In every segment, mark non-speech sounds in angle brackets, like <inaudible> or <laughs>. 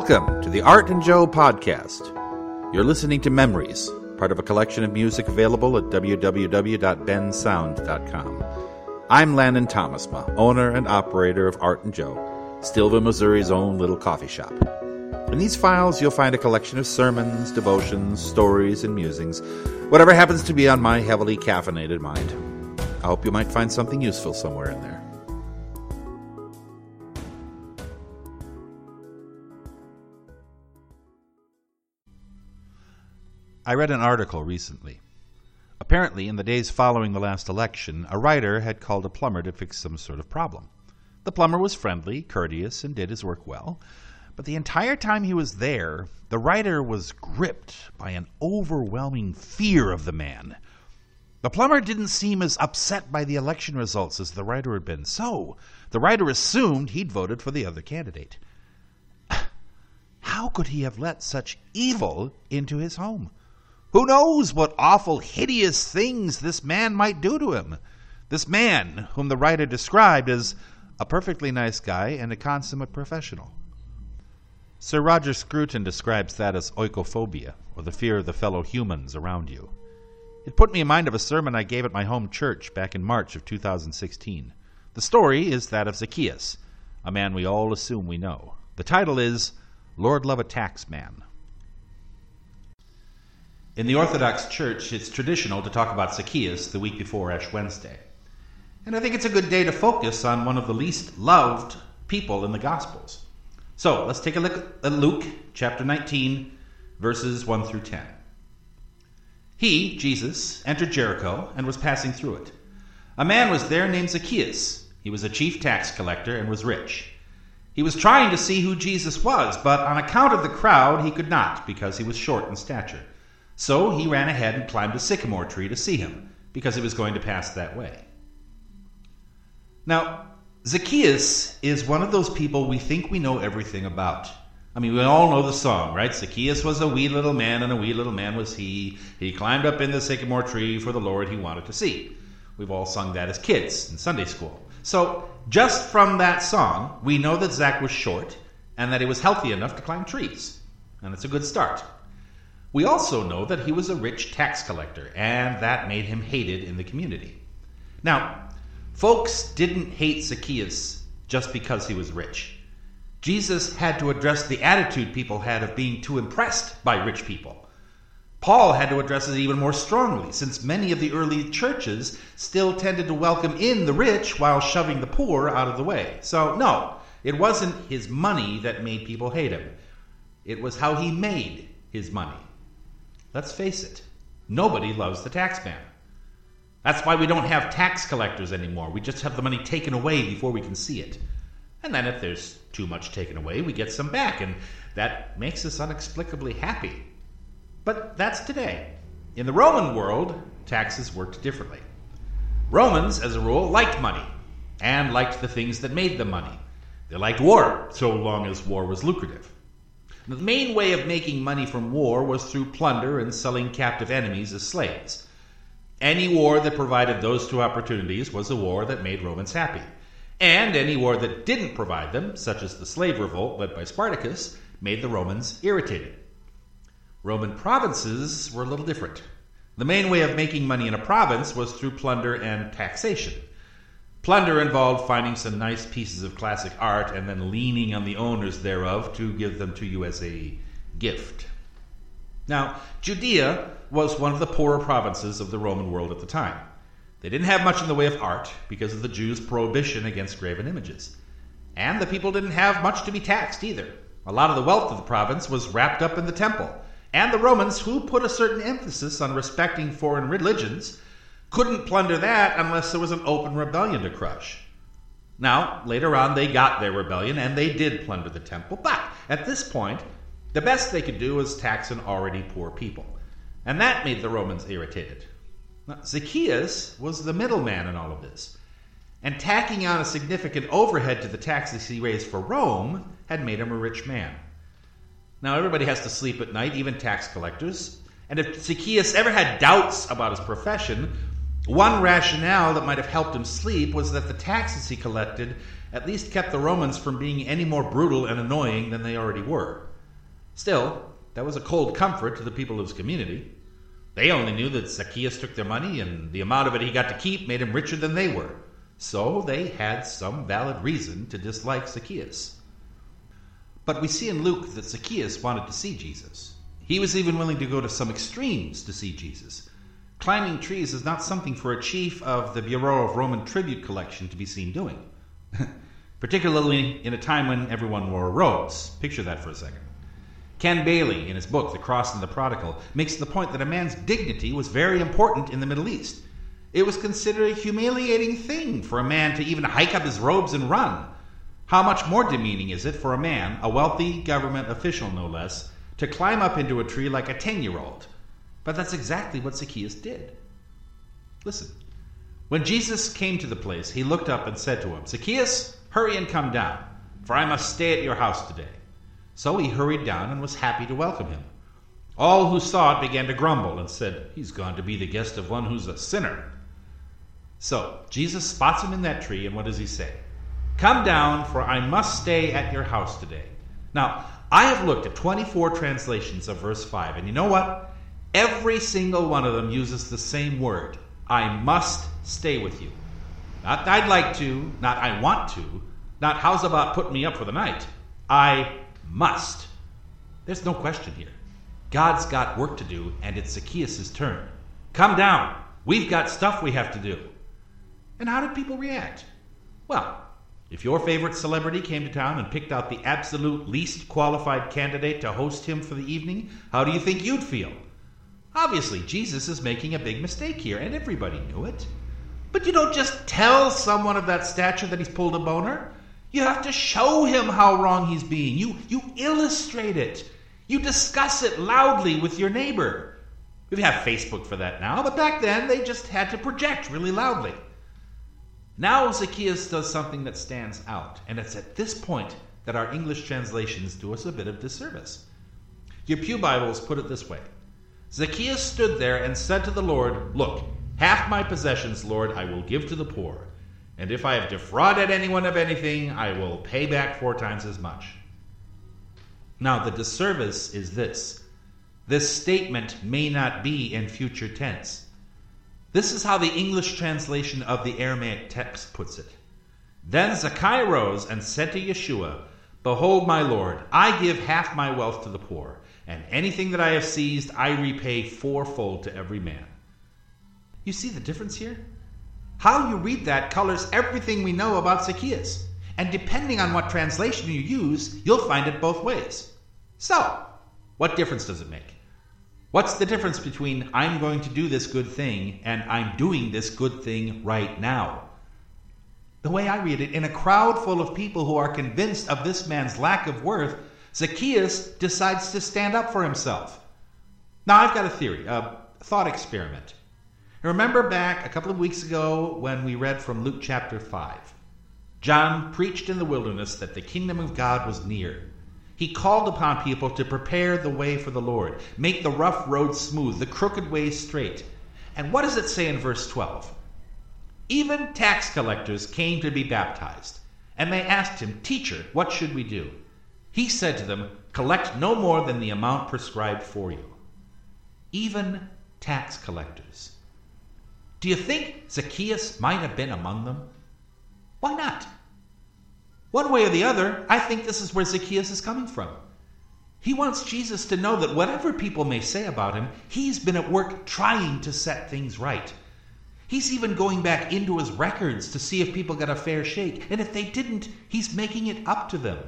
Welcome to the Art and Joe podcast. You're listening to Memories, part of a collection of music available at www.bensound.com. I'm Landon Thomasma, owner and operator of Art and Joe, Steelville, Missouri's own little coffee shop. In these files, you'll find a collection of sermons, devotions, stories, and musings, whatever happens to be on my heavily caffeinated mind. I hope you might find something useful somewhere in there. I read an article recently. Apparently, in the days following the last election, a writer had called a plumber to fix some sort of problem. The plumber was friendly, courteous, and did his work well. But the entire time he was there, the writer was gripped by an overwhelming fear of the man. The plumber didn't seem as upset by the election results as the writer had been, so the writer assumed he'd voted for the other candidate. <sighs> How could he have let such evil into his home? Who knows what awful, hideous things this man might do to him? This man, whom the writer described as a perfectly nice guy and a consummate professional. Sir Roger Scruton describes that as oikophobia, or the fear of the fellow humans around you. It put me in mind of a sermon I gave at my home church back in March of 2016. The story is that of Zacchaeus, a man we all assume we know. The title is Lord Love a Tax Man. In the Orthodox Church, it's traditional to talk about Zacchaeus the week before Ash Wednesday. And I think it's a good day to focus on one of the least loved people in the Gospels. So let's take a look at Luke chapter 19, verses 1 through 10. He, Jesus, entered Jericho and was passing through it. A man was there named Zacchaeus. He was a chief tax collector and was rich. He was trying to see who Jesus was, but on account of the crowd, he could not, because he was short in stature. So he ran ahead and climbed a sycamore tree to see him, because he was going to pass that way. Now, Zacchaeus is one of those people we think we know everything about. I mean, we all know the song, right? Zacchaeus was a wee little man, and a wee little man was he. He climbed up in the sycamore tree for the Lord he wanted to see. We've all sung that as kids in Sunday school. So, just from that song, we know that Zach was short and that he was healthy enough to climb trees. And it's a good start. We also know that he was a rich tax collector, and that made him hated in the community. Now, folks didn't hate Zacchaeus just because he was rich. Jesus had to address the attitude people had of being too impressed by rich people. Paul had to address it even more strongly, since many of the early churches still tended to welcome in the rich while shoving the poor out of the way. So, no, it wasn't his money that made people hate him, it was how he made his money. Let's face it, nobody loves the tax man. That's why we don't have tax collectors anymore. We just have the money taken away before we can see it. And then if there's too much taken away, we get some back, and that makes us inexplicably happy. But that's today. In the Roman world, taxes worked differently. Romans, as a rule, liked money and liked the things that made them money. They liked war, so long as war was lucrative. The main way of making money from war was through plunder and selling captive enemies as slaves. Any war that provided those two opportunities was a war that made Romans happy. And any war that didn't provide them, such as the slave revolt led by Spartacus, made the Romans irritated. Roman provinces were a little different. The main way of making money in a province was through plunder and taxation. Plunder involved finding some nice pieces of classic art and then leaning on the owners thereof to give them to you as a gift. Now, Judea was one of the poorer provinces of the Roman world at the time. They didn't have much in the way of art because of the Jews' prohibition against graven images. And the people didn't have much to be taxed either. A lot of the wealth of the province was wrapped up in the temple. And the Romans, who put a certain emphasis on respecting foreign religions, couldn't plunder that unless there was an open rebellion to crush. Now, later on, they got their rebellion and they did plunder the temple, but at this point, the best they could do was tax an already poor people. And that made the Romans irritated. Now, Zacchaeus was the middleman in all of this. And tacking on a significant overhead to the taxes he raised for Rome had made him a rich man. Now, everybody has to sleep at night, even tax collectors. And if Zacchaeus ever had doubts about his profession, one rationale that might have helped him sleep was that the taxes he collected at least kept the Romans from being any more brutal and annoying than they already were. Still, that was a cold comfort to the people of his community. They only knew that Zacchaeus took their money, and the amount of it he got to keep made him richer than they were. So they had some valid reason to dislike Zacchaeus. But we see in Luke that Zacchaeus wanted to see Jesus. He was even willing to go to some extremes to see Jesus. Climbing trees is not something for a chief of the Bureau of Roman Tribute Collection to be seen doing, <laughs> particularly in a time when everyone wore robes. Picture that for a second. Ken Bailey, in his book The Cross and the Prodigal, makes the point that a man's dignity was very important in the Middle East. It was considered a humiliating thing for a man to even hike up his robes and run. How much more demeaning is it for a man, a wealthy government official no less, to climb up into a tree like a 10 year old? But that's exactly what Zacchaeus did. Listen. When Jesus came to the place, he looked up and said to him, Zacchaeus, hurry and come down, for I must stay at your house today. So he hurried down and was happy to welcome him. All who saw it began to grumble and said, He's gone to be the guest of one who's a sinner. So Jesus spots him in that tree, and what does he say? Come down, for I must stay at your house today. Now, I have looked at 24 translations of verse 5, and you know what? Every single one of them uses the same word I must stay with you. Not I'd like to, not I want to, not how's about putting me up for the night. I must. There's no question here. God's got work to do, and it's Zacchaeus' turn. Come down. We've got stuff we have to do. And how did people react? Well, if your favorite celebrity came to town and picked out the absolute least qualified candidate to host him for the evening, how do you think you'd feel? Obviously, Jesus is making a big mistake here, and everybody knew it. But you don't just tell someone of that stature that he's pulled a boner. You have to show him how wrong he's being. You, you illustrate it. You discuss it loudly with your neighbor. We have Facebook for that now, but back then they just had to project really loudly. Now Zacchaeus does something that stands out, and it's at this point that our English translations do us a bit of disservice. Your Pew Bibles put it this way Zacchaeus stood there and said to the Lord, Look, half my possessions, Lord, I will give to the poor. And if I have defrauded anyone of anything, I will pay back four times as much. Now, the disservice is this this statement may not be in future tense. This is how the English translation of the Aramaic text puts it. Then Zacchaeus rose and said to Yeshua, Behold, my Lord, I give half my wealth to the poor, and anything that I have seized I repay fourfold to every man. You see the difference here? How you read that colors everything we know about Zacchaeus. And depending on what translation you use, you'll find it both ways. So, what difference does it make? What's the difference between I'm going to do this good thing and I'm doing this good thing right now? The way I read it, in a crowd full of people who are convinced of this man's lack of worth, Zacchaeus decides to stand up for himself. Now, I've got a theory, a thought experiment. Remember back a couple of weeks ago when we read from Luke chapter 5. John preached in the wilderness that the kingdom of God was near. He called upon people to prepare the way for the Lord, make the rough road smooth, the crooked way straight. And what does it say in verse 12? Even tax collectors came to be baptized, and they asked him, Teacher, what should we do? He said to them, Collect no more than the amount prescribed for you. Even tax collectors. Do you think Zacchaeus might have been among them? Why not? One way or the other, I think this is where Zacchaeus is coming from. He wants Jesus to know that whatever people may say about him, he's been at work trying to set things right. He's even going back into his records to see if people got a fair shake, and if they didn't, he's making it up to them.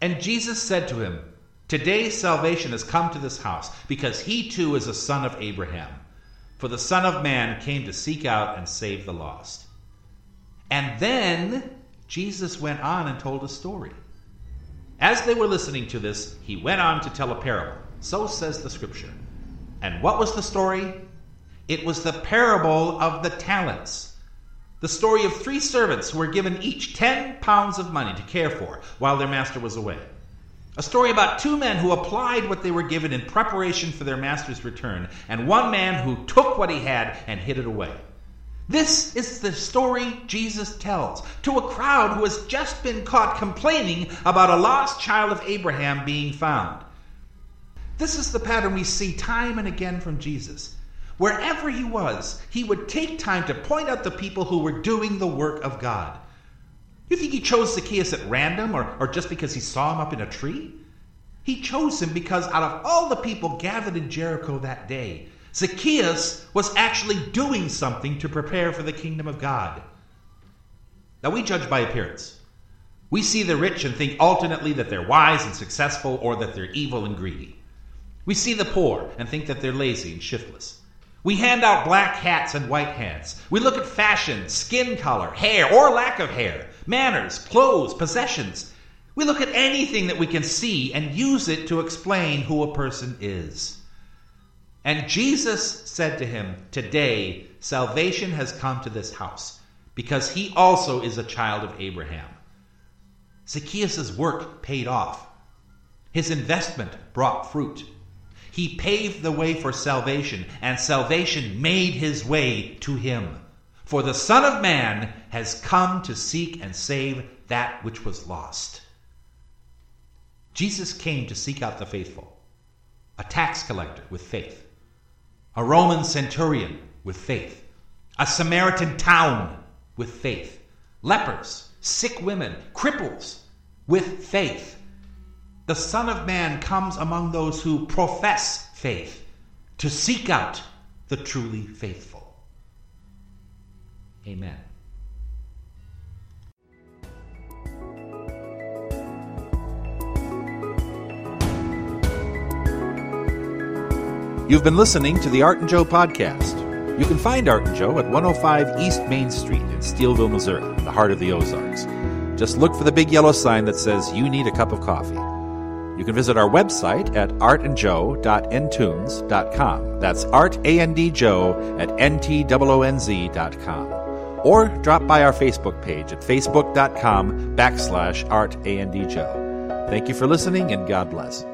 And Jesus said to him, Today salvation has come to this house, because he too is a son of Abraham. For the Son of Man came to seek out and save the lost. And then Jesus went on and told a story. As they were listening to this, he went on to tell a parable. So says the scripture. And what was the story? It was the parable of the talents. The story of three servants who were given each 10 pounds of money to care for while their master was away. A story about two men who applied what they were given in preparation for their master's return, and one man who took what he had and hid it away. This is the story Jesus tells to a crowd who has just been caught complaining about a lost child of Abraham being found. This is the pattern we see time and again from Jesus. Wherever he was, he would take time to point out the people who were doing the work of God. You think he chose Zacchaeus at random or, or just because he saw him up in a tree? He chose him because out of all the people gathered in Jericho that day, Zacchaeus was actually doing something to prepare for the kingdom of God. Now, we judge by appearance. We see the rich and think alternately that they're wise and successful or that they're evil and greedy. We see the poor and think that they're lazy and shiftless. We hand out black hats and white hats. We look at fashion, skin color, hair or lack of hair, manners, clothes, possessions. We look at anything that we can see and use it to explain who a person is. And Jesus said to him, Today salvation has come to this house, because he also is a child of Abraham. Zacchaeus' work paid off. His investment brought fruit. He paved the way for salvation, and salvation made his way to him. For the Son of Man has come to seek and save that which was lost. Jesus came to seek out the faithful, a tax collector with faith a Roman centurion with faith, a Samaritan town with faith, lepers, sick women, cripples with faith. The Son of Man comes among those who profess faith to seek out the truly faithful. Amen. You've been listening to the Art and Joe podcast. You can find Art and Joe at 105 East Main Street in Steelville, Missouri, in the heart of the Ozarks. Just look for the big yellow sign that says You Need a Cup of Coffee. You can visit our website at artandjoe.ntoonz.com. That's art, A-N-D-Joe, at N-T-O-O-N-Z.com. Or drop by our Facebook page at facebook.com backslash art, A-N-D-Joe. Thank you for listening, and God bless.